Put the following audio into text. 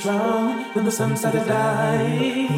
strong when the sun started to die.